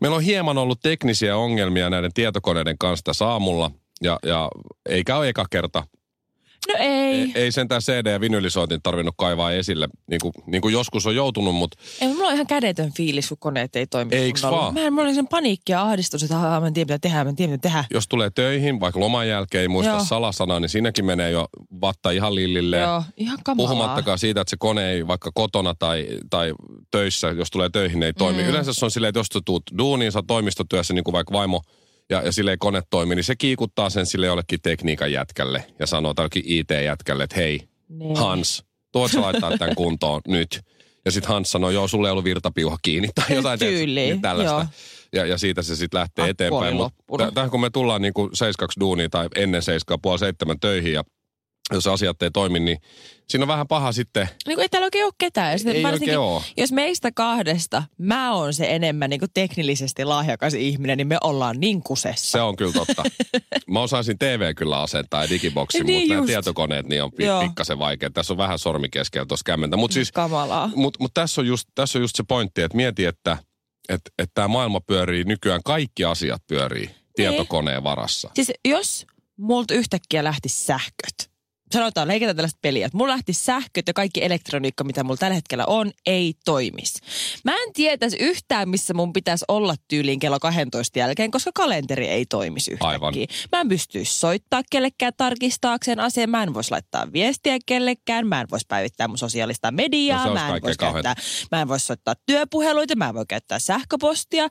Meillä on hieman ollut teknisiä ongelmia näiden tietokoneiden kanssa saamulla. Ja, ja eikä ole eka kerta. No ei. Ei, ei sentään CD- ja vinylisoitin tarvinnut kaivaa esille, niin kuin, niin kuin joskus on joutunut, mutta Ei, mulla on ihan kädetön fiilis, kun koneet ei toimi Eiks kunnolla. vaan? Mä, en- mulla oli sen paniikki ja ahdistus, että "Aa, mä en tiedä mitä tehdä, mä en tiedä mitä tehdä. jos tulee töihin, vaikka loman jälkeen ei muista Joo. salasanaa, niin siinäkin menee jo vatta ihan lillilleen. Joo, ihan kamalaa. Puhumattakaan siitä, että se kone ei vaikka kotona tai, tai töissä, jos tulee töihin, ei toimi. Mm. Yleensä se on silleen, että jos sä tuut duuniin, sä toimistotyössä, niin kuin vaikka vaimo, ja, ja sille ei kone toimi, niin se kiikuttaa sen sille jollekin tekniikan jätkälle ja sanoo tällekin IT-jätkälle, että hei, Niin. Hans, tuot sä laittaa tämän kuntoon nyt. Ja sitten Hans sanoo, joo, sulle ei ollut virtapiuha kiinni tai jotain tiedätkö, Tyyliin, niin tällaista. joo. Ja, ja siitä se sitten lähtee Akku eteenpäin. Mutta tähän kun me tullaan niin kuin 7 duuniin tai ennen 7 puoli seitsemän töihin ja jos asiat ei toimi, niin siinä on vähän paha sitten. Niin kuin ei täällä oikein ole ketään. Ja sitten Ei oikein oo. Jos meistä kahdesta mä oon se enemmän niin kuin teknillisesti lahjakas ihminen, niin me ollaan niin kusessa. Se on kyllä totta. Mä osaisin TV kyllä asentaa ja digiboksi, Niin mutta nämä just. tietokoneet niin on Joo. pikkasen vaikea. Tässä on vähän sormi keskellä tuossa kämmentä. Mutta siis, mut, mut tässä, on just, tässä on just se pointti, että mieti, että et, et tämä maailma pyörii nykyään, kaikki asiat pyörii tietokoneen varassa. Siis jos multa yhtäkkiä lähti sähköt, sanotaan, leikitään tällaista peliä, että mulla lähti sähköt ja kaikki elektroniikka, mitä mulla tällä hetkellä on, ei toimisi. Mä en tietäisi yhtään, missä mun pitäisi olla tyyliin kello 12 jälkeen, koska kalenteri ei toimisi yhtäkkiä. Aivan. Mä en pystyisi soittaa kellekään tarkistaakseen asian, mä en voisi laittaa viestiä kellekään, mä en voisi päivittää mun sosiaalista mediaa, No mä en voisi käyttää, mä en voisi soittaa työpuheluita, mä en voi käyttää sähköpostia.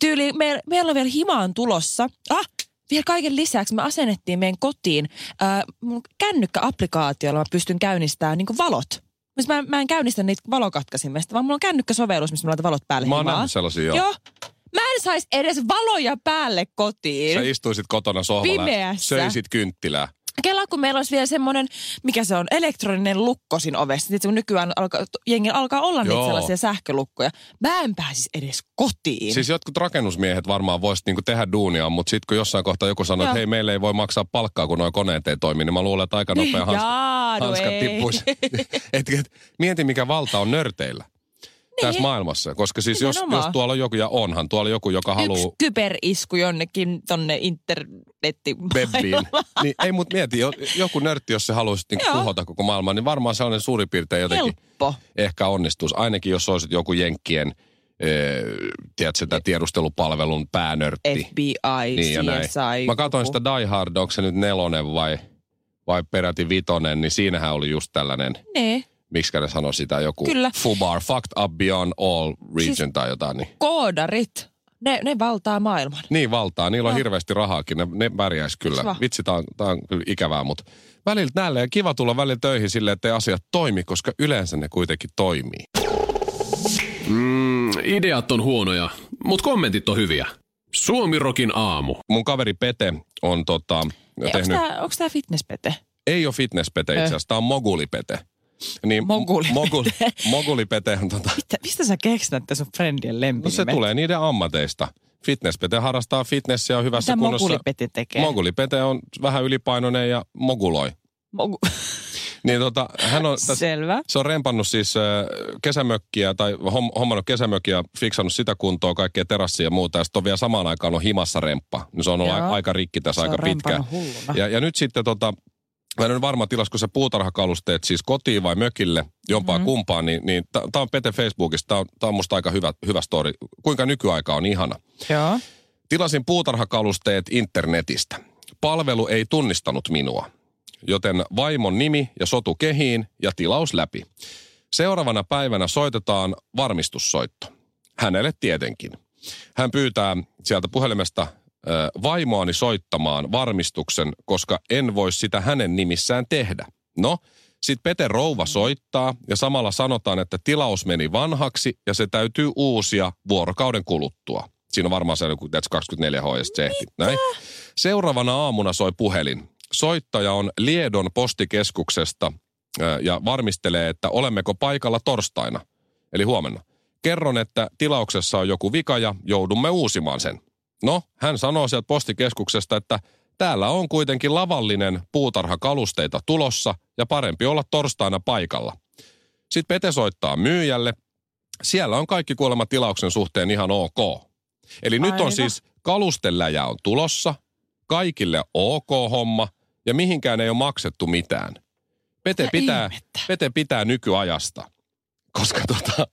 Tyyli, meillä, meillä on vielä himaan tulossa. Ah, vielä kaiken lisäksi me asennettiin meidän kotiin äh, mun kännykkäapplikaatiolla mä pystyn käynnistämään niin valot. Siis Mä, mä en käynnistä niitä valokatkasimesta, vaan mulla on kännykkäsovellus, missä mä laitan valot päälle Mä oon nähnyt sellaisia joo. Joo. Mä en sais edes valoja päälle kotiin. Sä istuisit kotona sohvalla Pimeässä. söisit kynttilää. Kela, kun meillä olisi vielä semmoinen, mikä se on, elektroninen lukko siinä ovessa. Sitten nykyään alkaa, jengi alkaa olla niitä Joo. sellaisia sähkölukkoja. Mä en pääsisi edes kotiin. Siis jotkut rakennusmiehet varmaan voisivat niinku tehdä duunia, mutta sitten kun jossain kohtaa joku sanoo, että hei, meille ei voi maksaa palkkaa, kun nuo koneet ei toimi, niin mä luulen, että aika nopea hans, Jaa, no hanskat tippuisi. et, et, mieti, mikä valta on nörteillä tässä maailmassa. Koska siis jos, Niin. Jos tuolla on joku, ja onhan tuolla joku, joka Yksi haluaa kyberisku jonnekin tonne internetti. webbiin, niin ei mut mieti, jo- joku nörtti, jos se haluaisi Joo. tuhota koko maailman, niin varmaan sellainen suurin piirtein jotenkin Helppo. ehkä onnistuisi. Ainakin jos olisit joku Jenkkien, ee, tiedätkö, tämä tiedustelupalvelun päänörtti. FBI, Niin ja näin. CSI. Mä katsoin sitä Die Hard, onko se nyt nelonen vai, vai peräti vitonen, niin siinähän oli just tällainen, Ne, miksi ne sanoi sitä, joku Kyllä. FUBAR, Fucked Up Beyond All Region Siis- tai jotain. Niin, koodarit, ne, ne valtaa maailman. niin valtaa, niillä on Joo. hirveästi rahaakin, ne, ne pärjäis kyllä. Kiva. Vitsi, tää on, tää on kyllä ikävää, mutta välillä näille ja kiva tulla välillä töihin silleen, että ei asiat toimi, koska yleensä ne kuitenkin toimii. Mm, ideat on huonoja, mutta kommentit on hyviä. Suomirokin aamu. Mun kaveri Pete on tota, Onko tehnyt, tämä, onks tää fitnesspete? ei ole fitnesspete itse asiassa, tää on mogulipete. Niin, Mogulipete. Mogul, mogulipete on tota, Mitä, mistä sä keksit näitä sun friendien No lempinimet? se tulee niiden ammateista. Fitnesspete harrastaa fitnessiä on hyvässä Mitä kunnossa. mogulipete tekee? Mogulipete on vähän ylipainoinen ja moguloi. Mogu- Niin tota, hän on tässä, Selvä. se on rempannut siis äh, kesämökkiä tai hom, hommannut kesämökkiä ja fiksannut sitä kuntoon, kaikkea terassia ja muuta. Ja sitten on vielä samaan aikaan on himassa remppa. Niin se on ollut Joo. aika rikki tässä Se aika pitkään. rempannut hulluna. Ja, ja nyt sitten tota, mä en ole varma tilas, kun sä puutarhakalusteet siis kotiin vai mökille, jompaa mm-hmm. kumpaan, niin, niin tämä on Pete Facebookista, tämä on, tää on musta aika hyvä, hyvä story. Kuinka nykyaika on ihana. Joo. Tilasin puutarhakalusteet internetistä. Palvelu ei tunnistanut minua, joten vaimon nimi ja sotu kehiin ja tilaus läpi. Seuraavana päivänä soitetaan varmistussoitto. Hänelle tietenkin. Hän pyytää sieltä puhelimesta vaimoani soittamaan varmistuksen, koska en voi sitä hänen nimissään tehdä. No, sitten Pete Rouva soittaa ja samalla sanotaan, että tilaus meni vanhaksi ja se täytyy uusia vuorokauden kuluttua. Siinä on varmaan se joku tiedätkö, 24 H ja se ehti. Näin. Seuraavana aamuna soi puhelin. Soittaja on Liedon postikeskuksesta ja varmistelee, että olemmeko paikalla torstaina. Eli huomenna. Kerron, että tilauksessa on joku vika ja joudumme uusimaan sen. No, hän sanoo sieltä postikeskuksesta, että täällä on kuitenkin lavallinen puutarhakalusteita tulossa ja parempi olla torstaina paikalla. Sitten Pete soittaa myyjälle. Siellä on kaikki kuulemma tilauksen suhteen ihan ok. Eli nyt on siis kalusteläjä on tulossa, kaikille ok homma ja mihinkään ei ole maksettu mitään. Pete Mitä pitää, ihmettä? Pete pitää nykyajasta, koska tota,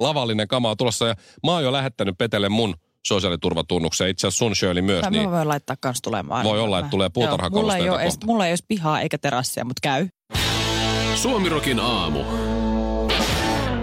lavallinen kama on tulossa ja mä oon jo lähettänyt Petelle mun sosiaaliturvatunnuksen. Itse asiassa sun Shirley myös, Tai niin mä voin laittaa kans tulemaan. Voi olla, että tulee Joo, puutarhakalusteita mulla ei, ole edes, mulla ei ole pihaa eikä terassia, mutta käy. Suomirokin aamu.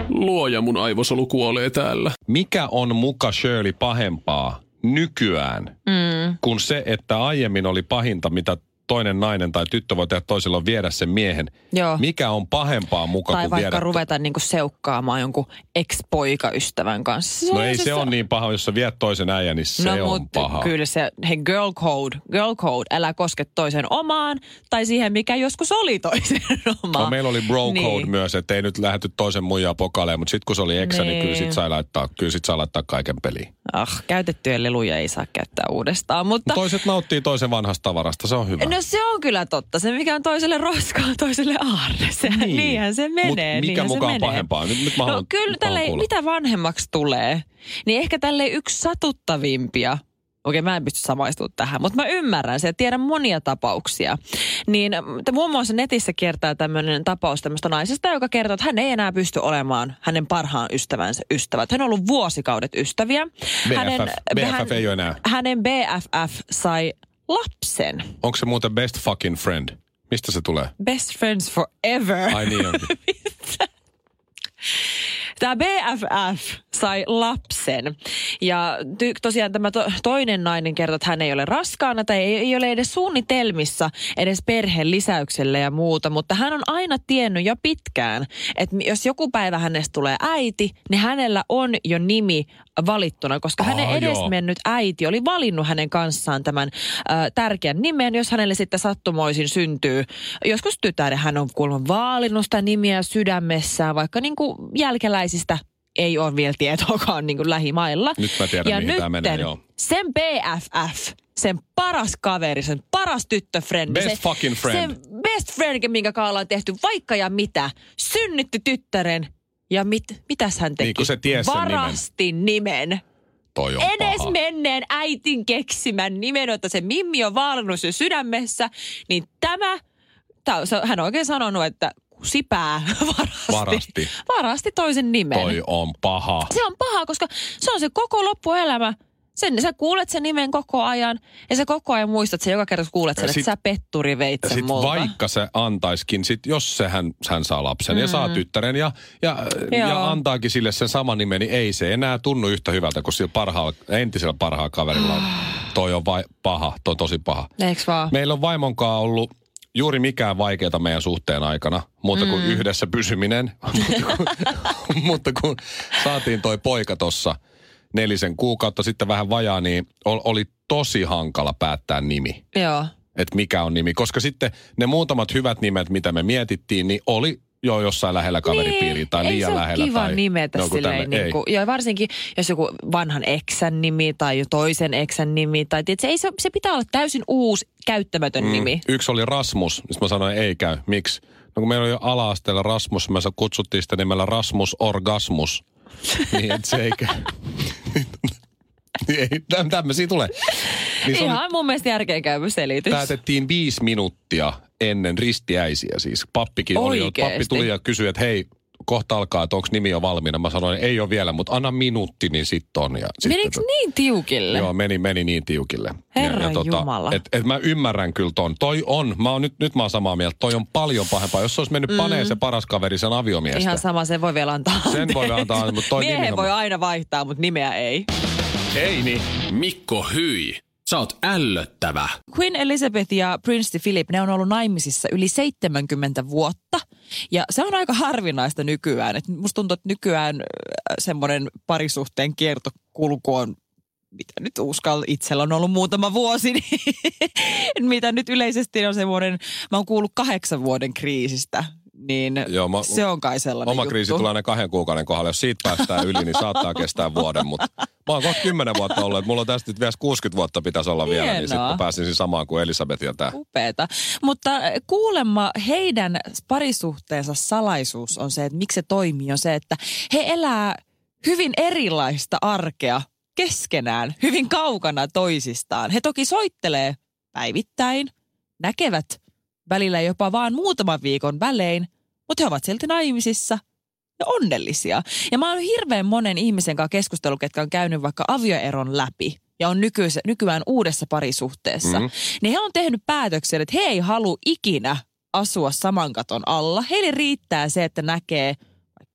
Luoja mun aivosolu kuolee täällä. mikä on muka Shirley pahempaa nykyään Mm. kuin se, että aiemmin oli pahinta, mitä toinen nainen tai tyttö voi tehdä toiselle on viedä sen miehen. Joo. Mikä on pahempaa muka Tai kuin vaikka viedä... ruveta niinku seukkaamaan jonkun ex-poikaystävän kanssa. Se No ei se- se on niin paha, jos sä viet toisen äijän, niin se no, on paha. kyllä se, hei girl code, girl code, älä koske toisen omaan tai siihen, mikä joskus oli toisen omaan. No, meillä oli bro code Niin. myös, että ei nyt lähdetty toisen muijaa pokaleen, mutta sitten kun se oli eksä, niin, Niin. kyllä sit sai laittaa, kyllä sit sai laittaa kaiken peliin. Ah, käytettyjä leluja ei saa käyttää uudestaan, mutta... Toiset nauttii toisen vanhasta tavarasta, se on hyvä. No se on kyllä totta. Se mikä on toiselle roskaa, toiselle aarre. Se, niin. Niinhän se menee. Mut mikä mukaan menee. pahempaa? Nyt, nyt mä No haluan, kyllä tälle, mitä vanhemmaksi tulee, niin ehkä tälle yksi satuttavimpia Okei, mä en pysty samaistumaan tähän, mutta mä ymmärrän se ja tiedän monia tapauksia. Niin te muun muassa netissä kiertää tämmöinen tapaus tämmöistä naisesta, joka kertoo, että hän ei enää pysty olemaan hänen parhaan ystävänsä ystävä. Hän on ollut vuosikaudet ystäviä. BFF BFF ei ole enää. Hänen BFF sai lapsen. Onko se muuten best fucking friend? Mistä se tulee? Best friends forever. Ai niin onkin. Tämä BFF sai lapsen. Ja ty- tosiaan tämä to- toinen nainen kertoo, että hän ei ole raskaana tai ei, ei ole edes suunnitelmissa edes perheen lisäykselle ja muuta. Mutta hän on aina tiennyt jo pitkään, että jos joku päivä hänestä tulee äiti, niin hänellä on jo nimi valittuna, koska Aa, hänen joo. edesmennyt äiti oli valinnut hänen kanssaan tämän äh, tärkeän nimen, jos hänelle sitten sattumoisin syntyy joskus tytär, hän on kuulemma vaalinnut sitä nimiä sydämessään, vaikka niin kuin jälkeläisistä ei ole vielä tietoakaan niin kuin lähimailla. Nyt mä tiedän, ja mihin tää menee, nytten joo. sen BFF, sen paras kaveri, sen paras tyttöfrendi. Best se, fucking friend. Sen best friend, minkä kanssa ollaan tehty vaikka ja mitä, synnytti tyttären. Ja mit, mitäs hän teki? Niin, se ties sen nimen. Varasti nimen. Toi on Edes paha. menneen äitin keksimän nimen, että se Mimmi on vaalannut sen sydämessä, niin tämä, se, hän on oikein sanonut, että kusipää varasti, Varasti. varasti toisen nimen. Toi on paha. Se on paha, koska se on se koko loppuelämä. Sen, sä kuulet sen nimen koko ajan ja sä koko ajan muistat sen joka kerta, kun kuulet sen, Ja että sit- sä petturi veit sen sit multa. vaikka se antaiskin, sit jos se hän, hän saa lapsen mm. ja saa tyttären ja, ja, Joo. ja antaakin sille sen saman nimen, niin ei se enää tunnu yhtä hyvältä kuin sillä parhaalla, entisellä parhaalla kaverilla on. Toi on vai, paha, toi on tosi paha. Eiks vaan? Meillä on vaimonkaan ollut juuri mikään vaikeata meidän suhteen aikana, muuta kuin mm. yhdessä pysyminen. mutta, kun, mutta kun saatiin toi poika tossa nelisen kuukautta sitten vähän vajaa, niin ol- oli tosi hankala päättää nimi Joo. että mikä on nimi. Koska sitten ne muutamat hyvät nimet, mitä me mietittiin, niin oli jo jossain lähellä kaveripiiriä tai ei liian lähellä. kiva tai nimetä joku silleen, tämmönen- niin kuin, ja varsinkin jos joku vanhan eksän nimi tai jo toisen eksän nimi, tai tiedät, se, ei, se, se pitää olla täysin uusi, käyttämätön mm. nimi. Yksi oli Rasmus, sitten mä sanoin, ei käy. Miksi? No kun meillä oli jo ala-asteella Rasmus, me kutsuttiin sitä nimellä Rasmus Orgasmus. niin, että se ei käy. Ei, täm- tämmöisiä tulee. Niin oli, Ihan mun mielestä järkeenkäyvä selitys. päätettiin viisi minuuttia ennen ristiäisiä siis. Pappikin oli pappi tuli ja kysyi, että hei, kohta alkaa, että onko nimi jo valmiina. Mä sanoin, ei ole vielä, mutta anna minuutti, niin sitten on. Ja sitten, Menikö niin tiukille? Joo, meni, meni niin tiukille. Herra Jumala. Et, et mä ymmärrän kyllä ton. Toi on, mä oon nyt, nyt mä oon samaa mieltä, toi on paljon pahempaa. Jos se olisi mennyt mm. paneen se paras kaveri sen aviomiestä. Ihan sama, sen voi vielä antaa Sen voi anteeksi. antaa, mutta toi Miehen nimi on- voi aina vaihtaa, mutta nimeä ei. Ei niin. Mikko Hyi, sä oot ällöttävä. Queen Elizabeth ja Prince Philip, ne on ollut naimisissa yli 70 vuotta. Ja se on aika harvinaista nykyään. Et musta tuntuu, että nykyään äh, semmoinen parisuhteen kiertokulku on mitä nyt uskal, itsellä on ollut muutama vuosi, niin mitä nyt yleisesti on semmoinen, mä oon kuullut kahdeksan vuoden kriisistä, niin Joo, mä- se on kai sellainen Oma juttu. kriisi tulee aina kahden kuukauden kohdalla. Jos siitä päästään yli, niin saattaa kestää vuoden. Mutta mä oon kohta kymmenen vuotta ollut, että mulla on tästä nyt vielä 60 vuotta pitäisi olla vielä. Niin Hienoa. sitten mä pääsisin samaan kuin Elisabeth ja tää. Upeeta. Mutta kuulemma heidän parisuhteensa salaisuus on se, että miksi se toimii, on se, että he elää hyvin erilaista arkea keskenään, hyvin kaukana toisistaan. He toki soittelee päivittäin, näkevät välillä jopa vaan muutaman viikon välein, mutta he ovat silti naimisissa ja onnellisia. Ja mä oon hirveän monen ihmisen kanssa keskustellut, ketkä on käynyt vaikka avioeron läpi ja on nykyise, nykyään uudessa parisuhteessa. Mm. Niin he on tehnyt päätöksen, että he ei halua ikinä asua saman katon alla. Heille riittää se, että näkee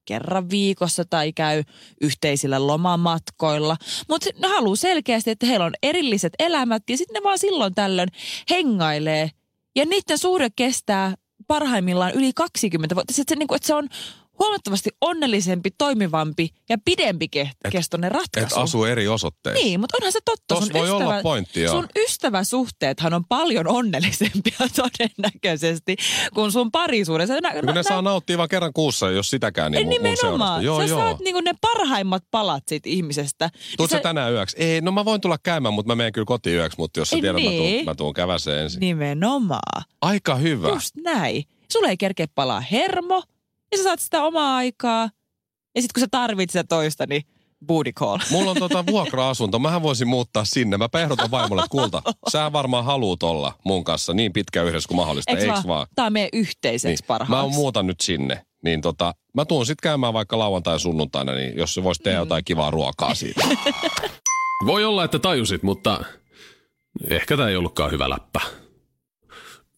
kerran viikossa tai käy yhteisillä lomamatkoilla. Mutta ne haluaa selkeästi, että heillä on erilliset elämät ja sitten ne vaan silloin tällöin hengailee. Ja niiden suhde kestää parhaimmillaan yli 20 vuotta. Se, se, niin kuin, että se on huomattavasti onnellisempi, toimivampi ja pidempi ke- kestoinen ratkaisu. Et asuu eri osoitteissa. Niin, mutta onhan se totta. Tossa voi olla pointti, joo. sun ystäväsuhteethan on paljon onnellisempia todennäköisesti kuin sun parisuudessa. Nä, Kun ne saa nauttia vain kerran kuussa, jos sitäkään, niin mun, mun. Nimenomaan. Joo, Sä joo. saat niinku ne parhaimmat palat siitä ihmisestä. Tuutko Ja sä tänään yöksi? Ei, no mä voin tulla käymään, mutta mä menen kyllä kotiin yöksi, mutta jos sä tiedät, mä tuun, niin. mä tuun käväseen ensin. Nimenomaan. Aika hyvä. Just näin. Sulle ei kerkeä palaa hermo ja sä saat sitä omaa aikaa. Ja sitten kun sä tarvitset sitä toista, niin booty call. Mulla on tota vuokra-asunto. Mähän voisin muuttaa sinne. Mä ehdotan vaimolle, että kulta, sä varmaan haluut olla mun kanssa niin pitkä yhdessä kuin mahdollista. Eiks Eiks vaan? vaan? Tää on meidän yhteiseksi Niin. parhaaksi. Mä muutan nyt sinne. Niin tota, mä tuun sitten käymään vaikka lauantai sunnuntaina, niin jos se voisi Mm. tehdä jotain kivaa ruokaa siitä. Voi olla, että tajusit, mutta ehkä tämä ei ollutkaan hyvä läppä.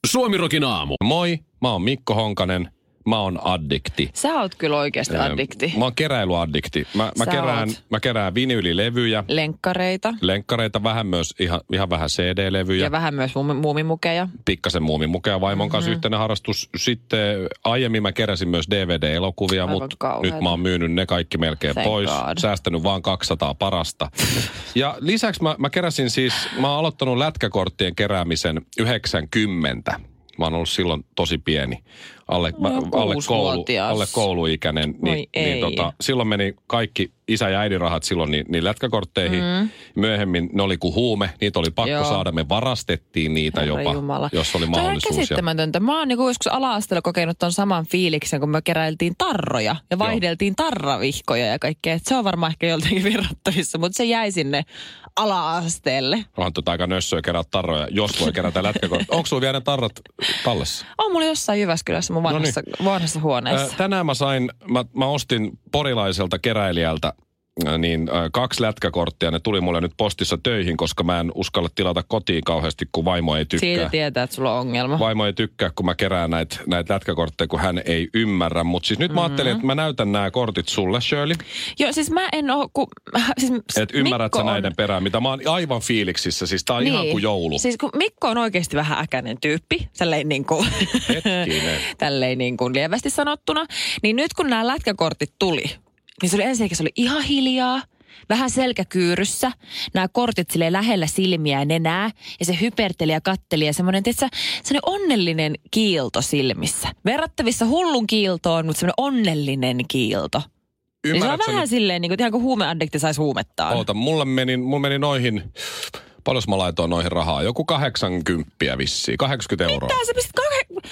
Suomirokin aamu. Moi, mä oon Mikko Honkanen. Mä oon addikti. Sä oot kyllä oikeasti addikti. Mä oon keräilyaddikti. Mä, mä, Sä kerään, oot. mä kerään vinyylilevyjä, Lenkkareita lenkkareita, vähän myös ihan, ihan vähän CD-levyjä. ja vähän myös muumi- muumimukeja. pikkasen muumimukea vaimon kanssa Mhm. yhteinen harrastus. Sitten aiemmin mä keräsin myös DVD-elokuvia, mutta nyt mä oon myynyt ne kaikki melkein Thank pois. God. Säästänyt vaan 200 parasta. ja lisäksi mä, mä keräsin siis, mä oon aloittanut lätkäkorttien keräämisen 90. Mä oon ollut silloin tosi pieni. Alle, No, alle, koulu, alle kouluikäinen. Niin, niin ei. tota, silloin meni kaikki isä- ja äidin rahat silloin niin, niin lätkäkortteihin. Mm. Myöhemmin ne oli kuin huume. Niitä oli pakko Joo. saada. Me varastettiin niitä Herra jopa, Jumala. jos oli on mahdollisuus. Ja, käsittämätöntä. Mä oon niinku joskus ala-asteella kokenut ton saman fiiliksen, kun me keräiltiin tarroja ja vaihdeltiin tarravihkoja ja kaikkea. Et se on varmaan ehkä joltakin verrattavissa, mutta se jäi sinne ala-asteelle. onhan tota aika nössöä kerätä tarroja, jos voi kerätä lätkäkortteja. Onko sulla vielä ne tarrat tallessa? On mulla jossain Jyväskylässä mun vanhassa, no vanhassa huoneessa. Ää, tänään mä sain, mä, mä ostin porilaiselta keräilijältä niin ää, kaksi lätkäkorttia. Ne tuli mulle nyt postissa töihin, koska mä en uskalla tilata kotiin kauheasti, kun vaimo ei tykkää. Siitä tietää, että sulla on ongelma. Vaimo ei tykkää, kun mä kerään näitä näit lätkäkortteja, kun hän ei ymmärrä. Mutta siis nyt mä ajattelin, Mm-hmm. että mä näytän nämä kortit sulle, Shirley. Joo, siis mä en oo, kun... Siis Että ymmärrät Mikko sä on- näiden perään, mitä mä oon aivan fiiliksissä. Siis tää on niin. ihan kuin joulu. Siis kun Mikko on oikeasti vähän äkäinen tyyppi, tälleen niin kuin, Hetkinen. tälleen niin kuin lievästi sanottuna, niin nyt kun nämä lätkäkortit tuli, niin se oli ensinnäkin se oli ihan hiljaa, vähän selkäkyyryssä, nämä kortit sille lähellä silmiä ja nenää, ja se hyperteli ja katteli ja semmoinen, tietsä, semmoinen onnellinen kiilto silmissä. Verrattavissa hullun kiiltoon, mutta semmoinen onnellinen kiilto. Niin se on Ymmärrätkö vähän silleen, niin kuin, ihan kuin huumeaddikti saisi huumettaan. Oota, mulle meni, mulla meni noihin, paljon mä laitoin noihin rahaa? Joku 80 vissiin, 80 euroa. Mitä sä pistit kah-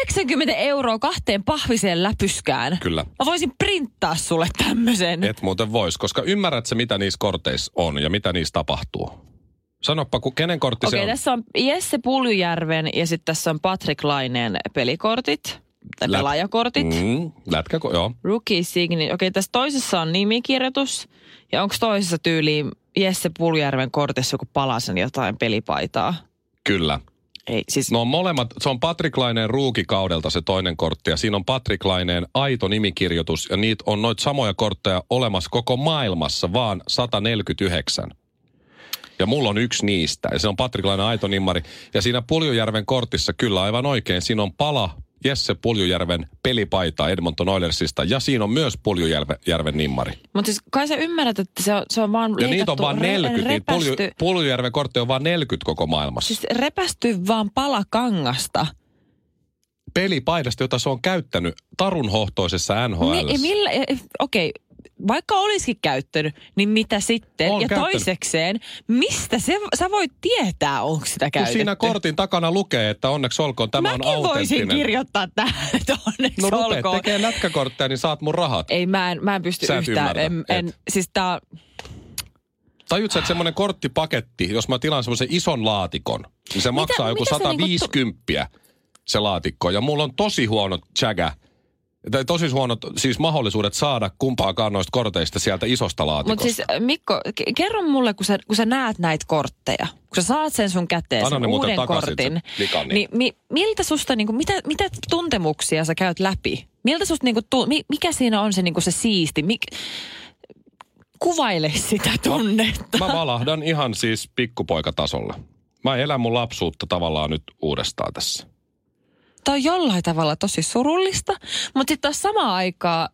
80 euroa kahteen pahviseen läpyskään? Kyllä. Mä voisin printtaa sulle tämmöisen. Et muuten vois, koska ymmärrät sä, mitä niissä korteissa on ja mitä niissä tapahtuu? Sanoppa, kenen kortti Okei, se on? tässä on Jesse Puljujärven ja sitten tässä on Patrick Laineen pelikortit, tai Lät- pelaajakortit. Mm. Lätkäko, joo. Rookie Signi. Okei, tässä toisessa on nimikirjoitus. Ja onko toisessa tyyliin Jesse Puljujärven kortissa joku palasen jotain pelipaitaa? Kyllä. Ei, siis No on molemmat, se on Patrick Laineen ruukikaudelta se toinen kortti ja siinä on Patrick Laineen aito nimikirjoitus ja niitä on noita samoja kortteja olemassa koko maailmassa vaan 149. Ja mulla on yksi niistä ja se on Patrick Laineen aito nimmari. Ja siinä Puljujärven kortissa kyllä aivan oikein, siinä on pala Jesse Puljujärven pelipaita Edmonton Oilersista ja siinä on myös Puljujärven nimmari. Mutta siis kai sä ymmärrät, että se on, se on vaan Ja niitä on vaan 40. Niitä Pulju, repästy, Puljujärven kortti on vaan 40 koko maailmassa. siis repästy vaan pala kangasta. Pelipaidasta, jota se on käyttänyt tarunhohtoisessa NHL. Mi- millä, okei, vaikka olisikin käyttänyt, niin mitä sitten? On ja käyttänyt. toisekseen, mistä se, sä voit tietää, onko sitä Kun käytetty? siinä kortin takana lukee, että onneksi olkoon, tämä Mäkin on voisin autenttinen. kirjoittaa tähän, että onneksi No olkoon. tekemään lätkäkortteja, niin saat mun rahat. Ei, mä en, mä en pysty Sä yhtään. En, en, et. siis tää, Tajutko, että semmoinen korttipaketti, jos mä tilaan semmoisen ison laatikon, niin se maksaa joku mitä se niinku 150 se laatikko. Ja mulla on tosi huonot chaga, tai tosi huonot siis mahdollisuudet saada kumpaakaan noista korteista sieltä isosta laatikosta. Mutta siis äh, Mikko, ke- kerro mulle, kun sä, kun sä näet näitä kortteja, kun sä saat sen sun käteen, sen uuden kortin, likan, niin. niin mi, miltä susta, niinku, mitä, mitä tuntemuksia sä käyt läpi? Miltä susta, niinku, tu, mi, mikä siinä on se, niinku, se siisti? Mik, kuvaile sitä tunnetta. Mä valahdan ihan siis pikkupoikatasolle. Mä elän mun lapsuutta tavallaan nyt uudestaan tässä. Tämä on jollain tavalla tosi surullista, mutta sitten taas samaan aikaan,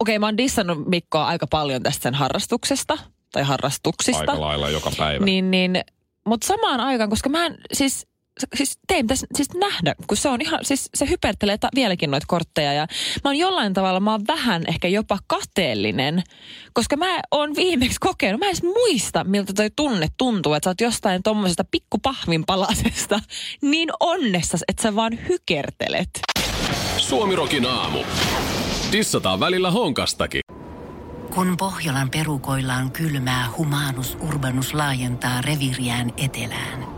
okei mä oon dissannut Mikkoa aika paljon tästä sen harrastuksesta tai harrastuksista. Aika lailla joka päivä. Niin, niin, mutta samaan aikaan, koska mä en siis, siis tein pitäisi siis nähdä, kun se on ihan, siis se hypertelee ta- vieläkin noita kortteja ja mä oon jollain tavalla, mä oon vähän ehkä jopa kateellinen, koska mä oon viimeksi kokenut, mä en edes muista, miltä toi tunne tuntuu, että sä oot jostain tommosesta pikkupahvinpalasesta niin onnessa, että sä vaan hykertelet. Suomirokin aamu. Dissataan välillä honkastakin. Kun Pohjolan perukoillaan kylmää, humanus urbanus laajentaa reviriään etelään.